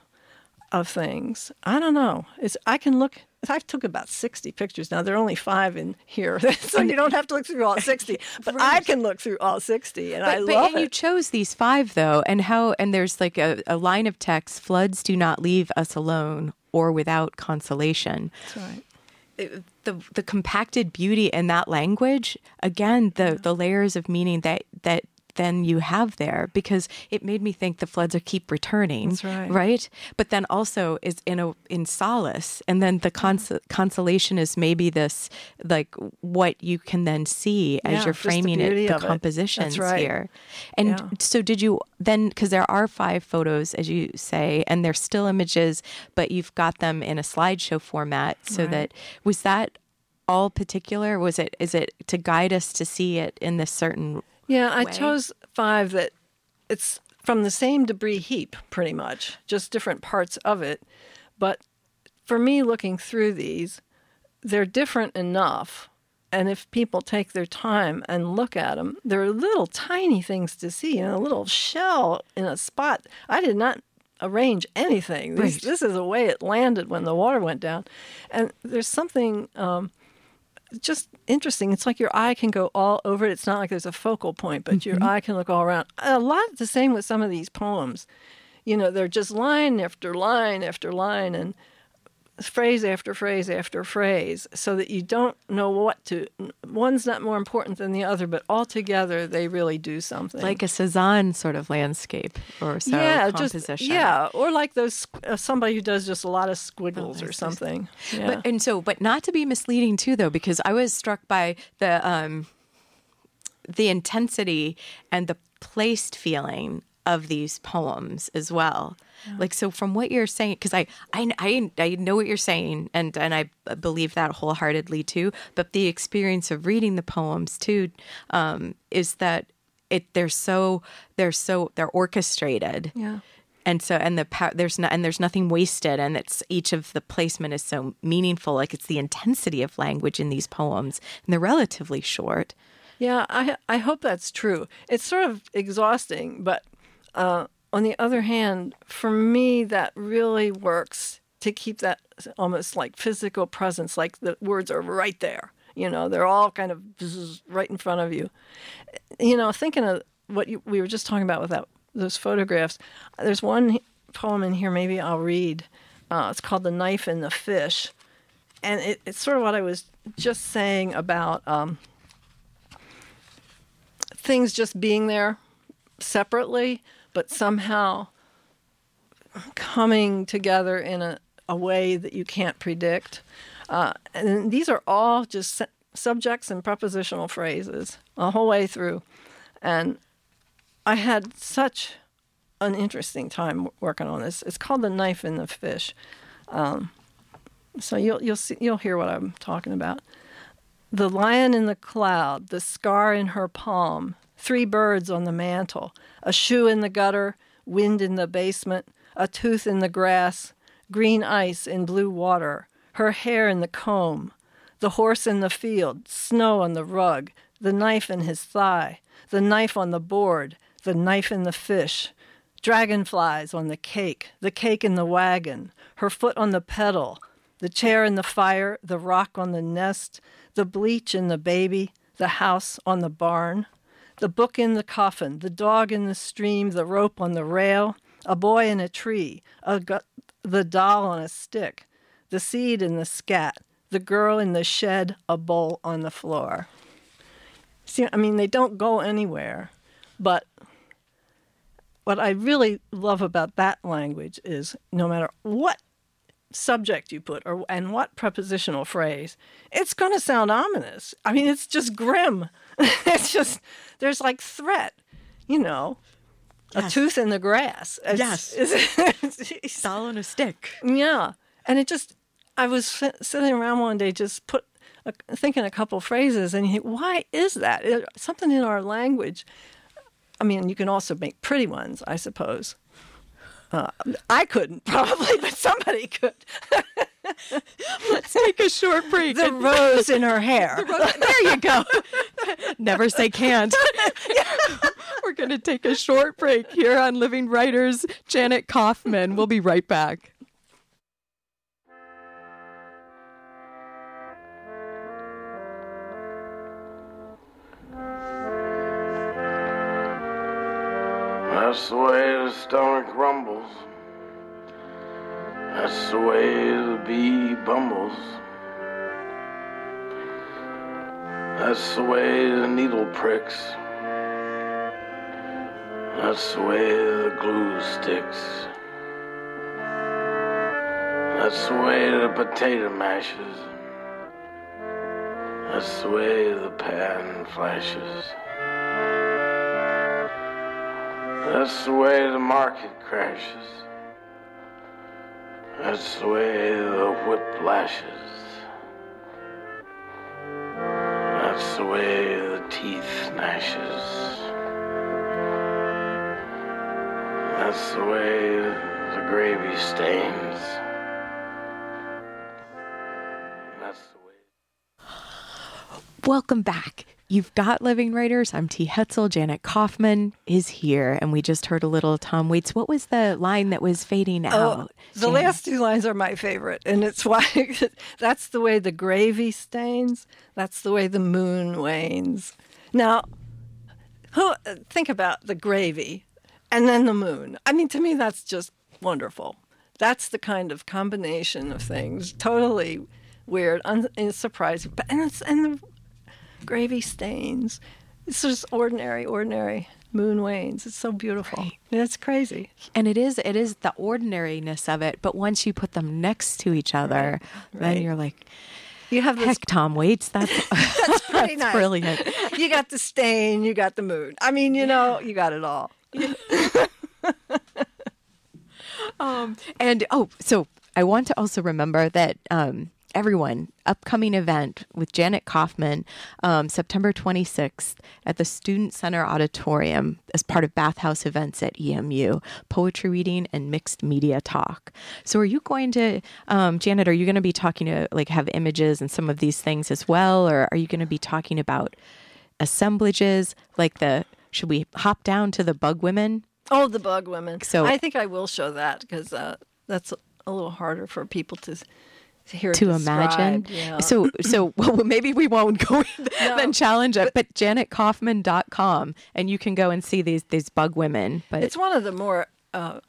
Speaker 2: of things, I don't know. It's I can look. I took about sixty pictures. Now there are only five in here, so you don't have to look through all sixty. But I can look through all sixty, and I
Speaker 1: but,
Speaker 2: love
Speaker 1: and you chose these five though, and how and there's like a, a line of text: "Floods do not leave us alone or without consolation."
Speaker 2: That's right.
Speaker 1: It- the the compacted beauty in that language again the the layers of meaning that that then you have there because it made me think the floods are keep returning
Speaker 2: That's right.
Speaker 1: right but then also is in a in solace and then the cons- consolation is maybe this like what you can then see as
Speaker 2: Yeah,
Speaker 1: you're
Speaker 2: just the
Speaker 1: framing it the
Speaker 2: of it.
Speaker 1: compositions
Speaker 2: right.
Speaker 1: here and
Speaker 2: Yeah.
Speaker 1: so did you then because there are five photos as you say and they're still images but you've got them in a slideshow format so
Speaker 2: Right.
Speaker 1: that was that all particular was it is it to guide us to see it in this certain
Speaker 2: Yeah, I
Speaker 1: way.
Speaker 2: chose five that it's from the same debris heap, pretty much, just different parts of it. But for me, looking through these, they're different enough And if people take their time and look at them, there are little tiny things to see. You know, a little shell in a spot. I did not arrange anything. This,
Speaker 1: Right.
Speaker 2: this is the way it landed when the water went down. And there's something um, just interesting. It's like your eye can go all over it. It's not like there's a focal point, but your mm-hmm. eye can look all around. A lot the same with some of these poems. You know, they're just line after line after line and phrase after phrase after phrase so that you don't know what to one's not more important than the other but altogether they really do something
Speaker 1: Like a Cezanne sort of landscape or so
Speaker 2: yeah
Speaker 1: composition.
Speaker 2: just yeah or like those uh, somebody who does just a lot of squiggles
Speaker 1: I
Speaker 2: or something yeah.
Speaker 1: But and so, but not to be misleading too, though, because I was struck by the um, the intensity and the placed feeling of these poems as well. Like so, from what you're saying, because I, I I I know what you're saying, and and I believe that wholeheartedly too. But the experience of reading the poems too um, is that it they're so they're so they're orchestrated
Speaker 2: yeah
Speaker 1: and so and the pow- there's no, and there's nothing wasted and it's each of the placement is so meaningful like it's the intensity of language in these poems and they're relatively short
Speaker 2: Yeah, I I hope that's true. It's sort of exhausting, but uh, on the other hand, for me, that really works to keep that almost like physical presence, like the words are right there. You know, they're all kind of right in front of you. You know, thinking of what you, we were just talking about with that, those photographs, there's one poem in here, maybe I'll read. Uh, it's called The Knife and the Fish. And it, it's sort of what I was just saying about. Um, things just being there separately, but somehow coming together in a, a way that you can't predict. Uh, and these are all just su- subjects and prepositional phrases the whole way through. And I had such an interesting time working on this. It's called the knife in the fish. Um, so you'll you'll see you'll hear what I'm talking about. The lion in the cloud, the scar in her palm, three birds on the mantel a shoe in the gutter, wind in the basement, a tooth in the grass, green ice in blue water, her hair in the comb, the horse in the field, snow on the rug, the knife in his thigh, the knife on the board, the knife in the fish, dragonflies on the cake, the cake in the wagon, her foot on the pedal, the chair in the fire, the rock on the nest, the bleach in the baby, the house on the barn, the book in the coffin, the dog in the stream, the rope on the rail, a boy in a tree, a gu- the doll on a stick, the seed in the scat, the girl in the shed, a bowl on the floor. See, I mean, they don't go anywhere, but what I really love about that language is no matter what subject you put or and what prepositional phrase, it's going to sound ominous. I mean, it's just grim. it's just there's like threat, you know, a tooth in the grass. It's- it's-
Speaker 1: Saw on a stick
Speaker 2: yeah, and it just I was si- sitting around one day just put a, thinking a couple phrases, and you think, why is that? It, something in our language. I mean, you can also make pretty ones, I suppose. Uh, I couldn't probably, but somebody could.
Speaker 1: let's take a short break
Speaker 2: The rose in her hair.
Speaker 1: there you go. Never say can't. We're going to take a short break here on living writers janet kaufman. We'll be right back.
Speaker 4: That's the way the stomach rumbles. That's the way the bee bumbles. That's the way the needle pricks. That's the way the glue sticks. That's the way the potato mashes. That's the way the pan flashes. That's the way the market crashes. That's the way the whip lashes. That's the way the teeth gnashes. That's the way the gravy stains. That's the way.
Speaker 1: Welcome back. You've got Living Writers. I'm T. Hetzel. Janet Kaufman is here, and we just heard a little Tom Waits. What was the line that was fading
Speaker 2: Oh,
Speaker 1: out?
Speaker 2: the
Speaker 1: Janet?
Speaker 2: last two lines are my favorite, and it's why that's the way the gravy stains. That's the way the moon wanes. Now, who think about the gravy and then the moon? I mean, to me, that's just wonderful. That's the kind of combination of things. Totally weird, un- and surprising, but and it's and the gravy stains. It's just ordinary, ordinary moon wanes. It's so beautiful. It's crazy.
Speaker 1: and it is it is the ordinariness of it. But once you put them next to each other, then
Speaker 2: right.
Speaker 1: you're like,
Speaker 2: You have this
Speaker 1: heck, Tom Waits. That's that's,
Speaker 2: pretty nice.
Speaker 1: brilliant.
Speaker 2: you got the stain, you got the moon. I mean, you know, you got it all.
Speaker 1: Um, and oh, so I want to also remember that um, everyone, upcoming event with Janet Kaufman, um, September 26th at the Student Center Auditorium as part of Bathhouse events at EMU, poetry reading and mixed media talk. So, are you going to, um, Janet? Are you going to be talking to like have images and some of these things as well, or are you going to be talking about assemblages like the? Should we hop down to the Bug Women?
Speaker 2: Oh, the bug women.
Speaker 1: So-
Speaker 2: I think I will show that because uh, that's a little harder for people to, to described,
Speaker 1: imagine.
Speaker 2: Yeah.
Speaker 1: So, so well, maybe we won't go in then challenge it, but janetkaufman.com and you can go and see these these bug women. But
Speaker 2: it's one of the more uh,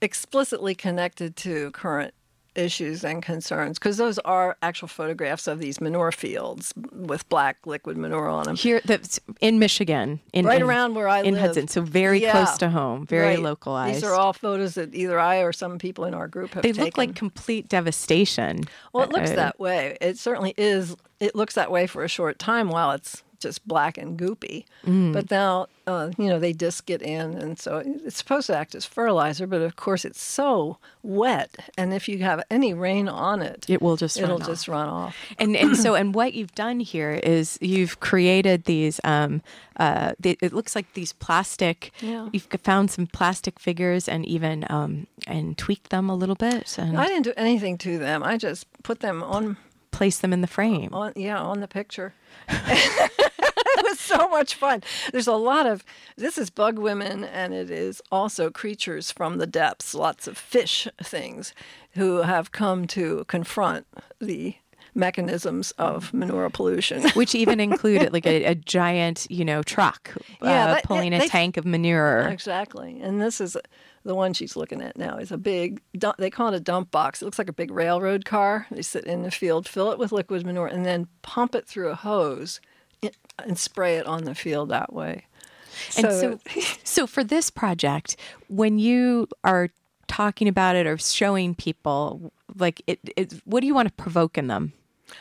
Speaker 2: explicitly connected to current issues and concerns because those are actual photographs of these manure fields with black liquid manure on them.
Speaker 1: here that's in Michigan, in
Speaker 2: Right
Speaker 1: in-
Speaker 2: around where I
Speaker 1: in
Speaker 2: live.
Speaker 1: Hudson, so very
Speaker 2: Yeah.
Speaker 1: close to home, very
Speaker 2: Right.
Speaker 1: localized.
Speaker 2: These are all photos that either I or some people in our group have
Speaker 1: they
Speaker 2: taken.
Speaker 1: look like complete devastation.
Speaker 2: Well, it looks
Speaker 1: Uh,
Speaker 2: that way. It certainly is. It looks that way for a short time while it's just black and goopy.
Speaker 1: Mm.
Speaker 2: But now, uh, you know, they disc it in, and so it's supposed to act as fertilizer. But of course, it's so wet, and if you have any rain on it,
Speaker 1: It will just
Speaker 2: it'll
Speaker 1: run off.
Speaker 2: just run off.
Speaker 1: and and so and what you've done here is you've created these um uh the, it looks like these plastic
Speaker 2: Yeah.
Speaker 1: you've found some plastic figures and even um and tweaked them a little bit and
Speaker 2: I didn't do anything to them. I just put them on,
Speaker 1: place them in the frame
Speaker 2: on yeah, on the picture. it was so much fun. There's a lot of this is bug women, and it is also creatures from the depths, lots of fish things who have come to confront the mechanisms of manure pollution.
Speaker 1: which even include like a, a giant you know truck
Speaker 2: Yeah,
Speaker 1: uh,
Speaker 2: that-
Speaker 1: pulling a
Speaker 2: they-
Speaker 1: tank of manure
Speaker 2: exactly, and this is the one she's looking at now. is a big. They call it a dump box. It looks like a big railroad car. They sit in the field, fill it with liquid manure, and then pump it through a hose and spray it on the field that way.
Speaker 1: And so, so for this project, when you are talking about it or showing people, like it, it what do you want to provoke in them,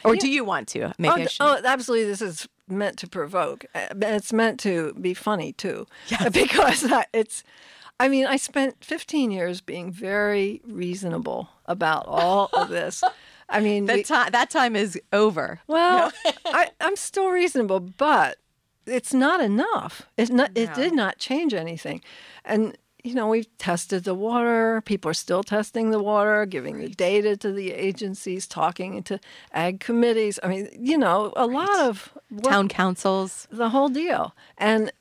Speaker 1: or do you want to? Maybe
Speaker 2: Oh, oh, absolutely. This is meant to provoke. Uh, It's meant to be funny too, because uh, it's. I mean, I spent 15 years being very reasonable about all of this. I mean,
Speaker 1: that
Speaker 2: we-
Speaker 1: time that time is over.
Speaker 2: well, I, I'm still reasonable, but it's not enough. It not, it did not change anything, and you know we've tested the water. People are still testing the water, giving the data to the agencies, talking to ag committees. I mean, you know, a lot of work
Speaker 1: Town councils.
Speaker 2: the whole deal. And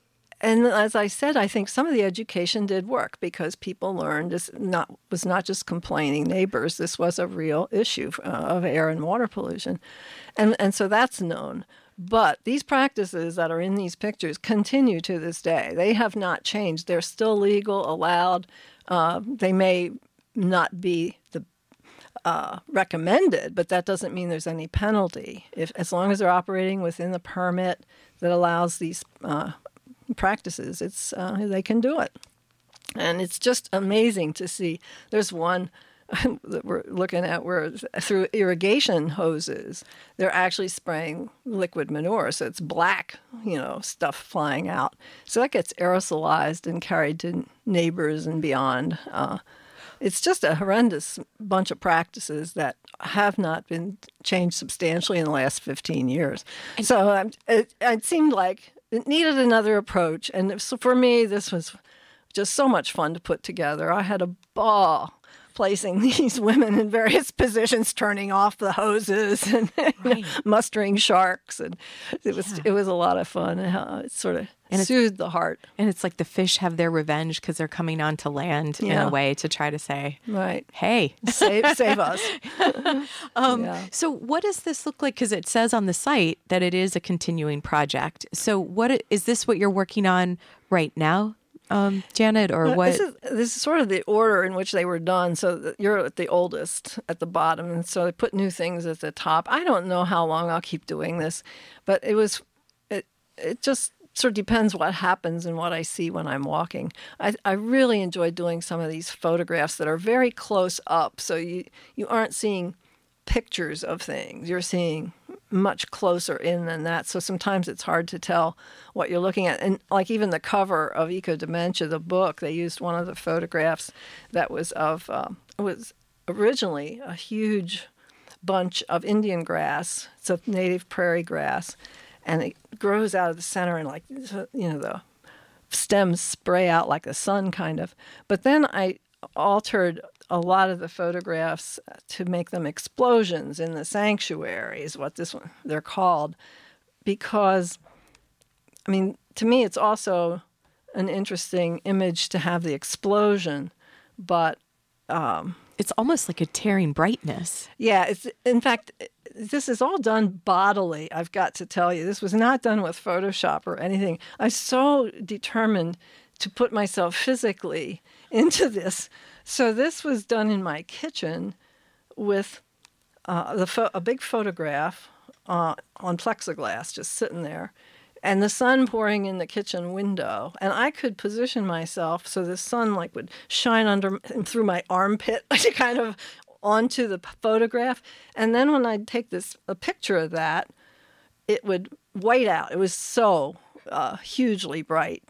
Speaker 2: and as I said, I think some of the education did work because people learned this not was not just complaining neighbors. This was a real issue uh, of air and water pollution, and and so that's known. But these practices that are in these pictures continue to this day. They have not changed. They're still legal, allowed. Uh, they may not be the uh, recommended, but that doesn't mean there's any penalty. If as long as they're operating within the permit that allows these uh, practices, it's uh, they can do it. And it's just amazing to see. There's one that we're looking at where through irrigation hoses, they're actually spraying liquid manure. So it's black, you know, stuff flying out. So that gets aerosolized and carried to neighbors and beyond. Uh, it's just a horrendous bunch of practices that have not been changed substantially in the last 15 years. so um, it, it seemed like it needed another approach. And so for me, this was just so much fun to put together. I had a ball placing these women in various positions, turning off the hoses and you know, mustering sharks, and it was
Speaker 1: Yeah.
Speaker 2: it was a lot of fun. And how it sort of
Speaker 1: And
Speaker 2: soothed the heart.
Speaker 1: And it's like the fish have their revenge because they're coming onto land in a way to try to say,
Speaker 2: Right,
Speaker 1: hey.
Speaker 2: save save us.
Speaker 1: Um,
Speaker 2: Yeah.
Speaker 1: So, what does this look like? Because it says on the site that it is a continuing project. So, what is this? What you're working on right now, um, Janet, or
Speaker 2: Uh,
Speaker 1: what?
Speaker 2: This is this is sort of the order in which they were done. So you're at the oldest at the bottom, and so they put new things at the top. I don't know how long I'll keep doing this, but it was it it just sort of depends what happens and what I see when I'm walking. I I really enjoy doing some of these photographs that are very close up, so you you aren't seeing pictures of things. You're seeing much closer in than that. So sometimes it's hard to tell what you're looking at. And like even the cover of Eco Dementia, the book, they used one of the photographs that was of uh, was originally a huge bunch of Indian grass. It's a native prairie grass, and it grows out of the center and like you know the stems spray out like the sun kind of but then i altered a lot of the photographs to make them explosions in the sanctuary is what this one they're called because i mean to me it's also an interesting image to have the explosion but um,
Speaker 1: it's almost like a tearing brightness.
Speaker 2: yeah, it's in fact this is all done bodily. I've got to tell you, this was not done with Photoshop or anything. I'm so determined to put myself physically into this. So this was done in my kitchen with uh, pho- a big photograph uh, on plexiglass just sitting there and the sun pouring in the kitchen window. And i could position myself so the sun like would shine under through my armpit kind of onto the photograph. And then when i'd take this a picture of that it would white out. It was so uh, hugely bright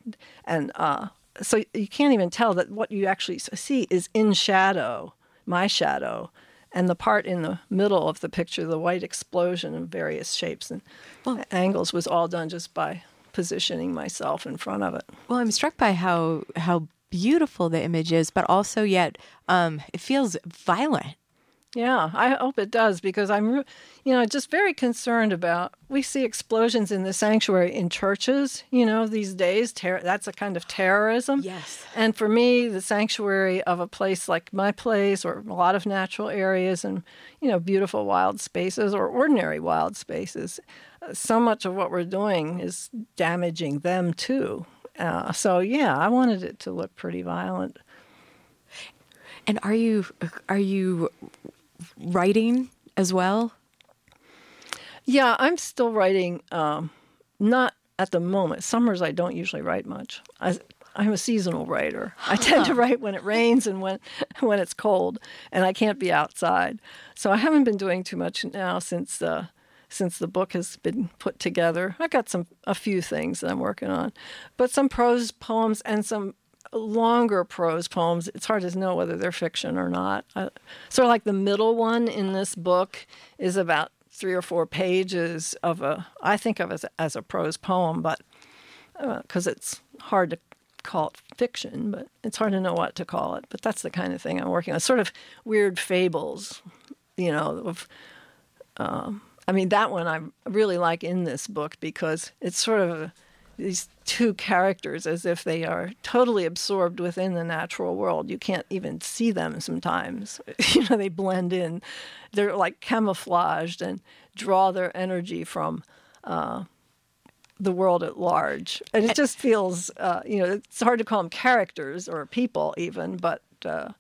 Speaker 2: and uh, so you can't even tell that what you actually see is in shadow my shadow and the part in the middle of the picture, the white explosion of various shapes and angles, was all done just by positioning myself in front of it.
Speaker 1: Well, I'm struck by how how beautiful the image is, but also yet um, it feels violent.
Speaker 2: Yeah, I hope it does because I'm, you know, just very concerned about. We see explosions in the sanctuary in churches, you know, these days. Ter- that's a kind of terrorism.
Speaker 1: Yes.
Speaker 2: And for me, the sanctuary of a place like my place, or a lot of natural areas, and you know, beautiful wild spaces or ordinary wild spaces, uh, so much of what we're doing is damaging them too. Uh, so yeah, I wanted it to look pretty violent.
Speaker 1: And are you are you writing as well?
Speaker 2: Yeah, I'm still writing. Um, not at the moment. Summers, I don't usually write much. I, I'm a seasonal writer. I tend to write when it rains and when when it's cold, and I can't be outside. So I haven't been doing too much now since uh, since the book has been put together. I've got some a few things that I'm working on, but some prose poems and some longer prose poems. It's hard to know whether they're fiction or not. Uh, sort of like the middle one in this book is about three or four pages of a I think of it as, as a prose poem, but because it's hard to call it fiction, but it's hard to know what to call it. But that's the kind of thing I'm working on. Sort of weird fables, you know. Of, um, I mean, that one I really like in this book because it's sort of these two characters as if they are totally absorbed within the natural world. You can't even see them sometimes. you know, they blend in. They're like camouflaged and draw their energy from uh, the world at large. And it just feels, uh, you know, it's hard to call them characters or people even, but uh,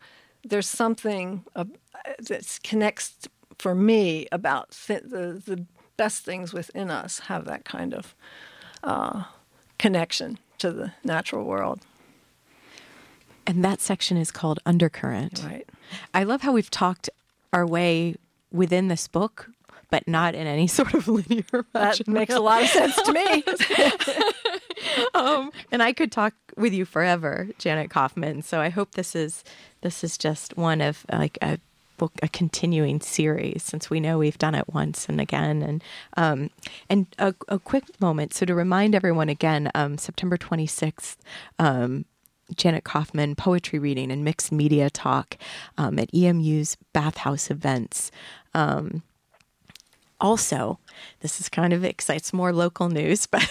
Speaker 2: there's something uh, that connects for me about th- the, the best things within us have that kind of uh, connection to the natural world.
Speaker 1: And that section is called Undercurrent.
Speaker 2: Right.
Speaker 1: I love how we've talked our way within this book, but not in any sort of linear
Speaker 2: That makes a lot of sense to me.
Speaker 1: um, and I could talk with you forever, Janet Kaufman. So I hope this is this is just one of like a book, a continuing series, since we know we've done it once and again. And um, and a, a quick moment, so to remind everyone again, um, September twenty sixth. Um, Janet Kaufman poetry reading and mixed media talk um, at EMU's Bathhouse events. Also, this is kind of excites more local news, but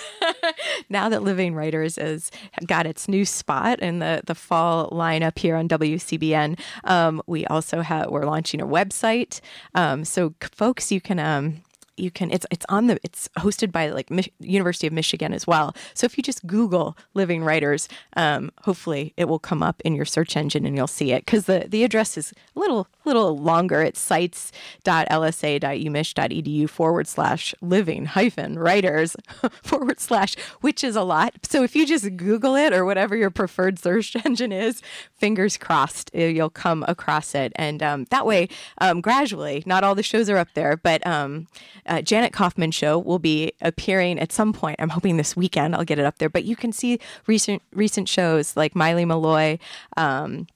Speaker 1: now that Living Writers has got its new spot in the, the fall lineup here on WCBN, um, we also have we're launching a website. Um, so, folks, you can um, you can it's it's on the it's hosted by like University of Michigan as well. So if you just Google Living Writers, um, hopefully it will come up in your search engine and you'll see it because the the address is a little little longer. It's sites.lsa.umich.edu forward slash living hyphen writers forward slash, which is a lot. So if you just Google it or whatever your preferred search engine is, fingers crossed uh, you'll come across it, and um, that way um, gradually, not all the shows are up there, but um, uh, Janet Kaufman show will be appearing at some point. I'm hoping this weekend I'll get it up there. But you can see recent recent shows like Miley Malloy. Um,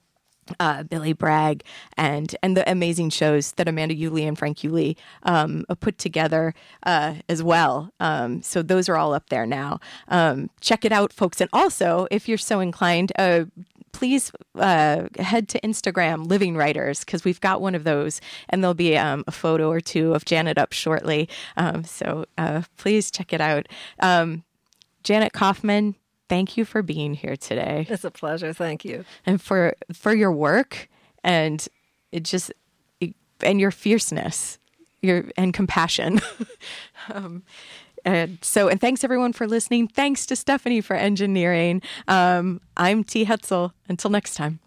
Speaker 1: uh, Billy Bragg and and the amazing shows that Amanda Uhle and Frank Uhle um, put together uh, as well. Um, so those are all up there now. Um, check it out, folks. And also, if you're so inclined, uh, please uh, head to Instagram, Living Writers, because we've got one of those, and there'll be um, a photo or two of Janet up shortly. Um, so uh, please check it out. Um, Janet Kaufman, thank you for being here today.
Speaker 2: It's a pleasure. Thank you.
Speaker 1: And for for your work and it just and your fierceness, your and compassion. um, and so, and thanks everyone for listening. Thanks to Stephanie for engineering. Um, I'm T. Hetzel. Until next time.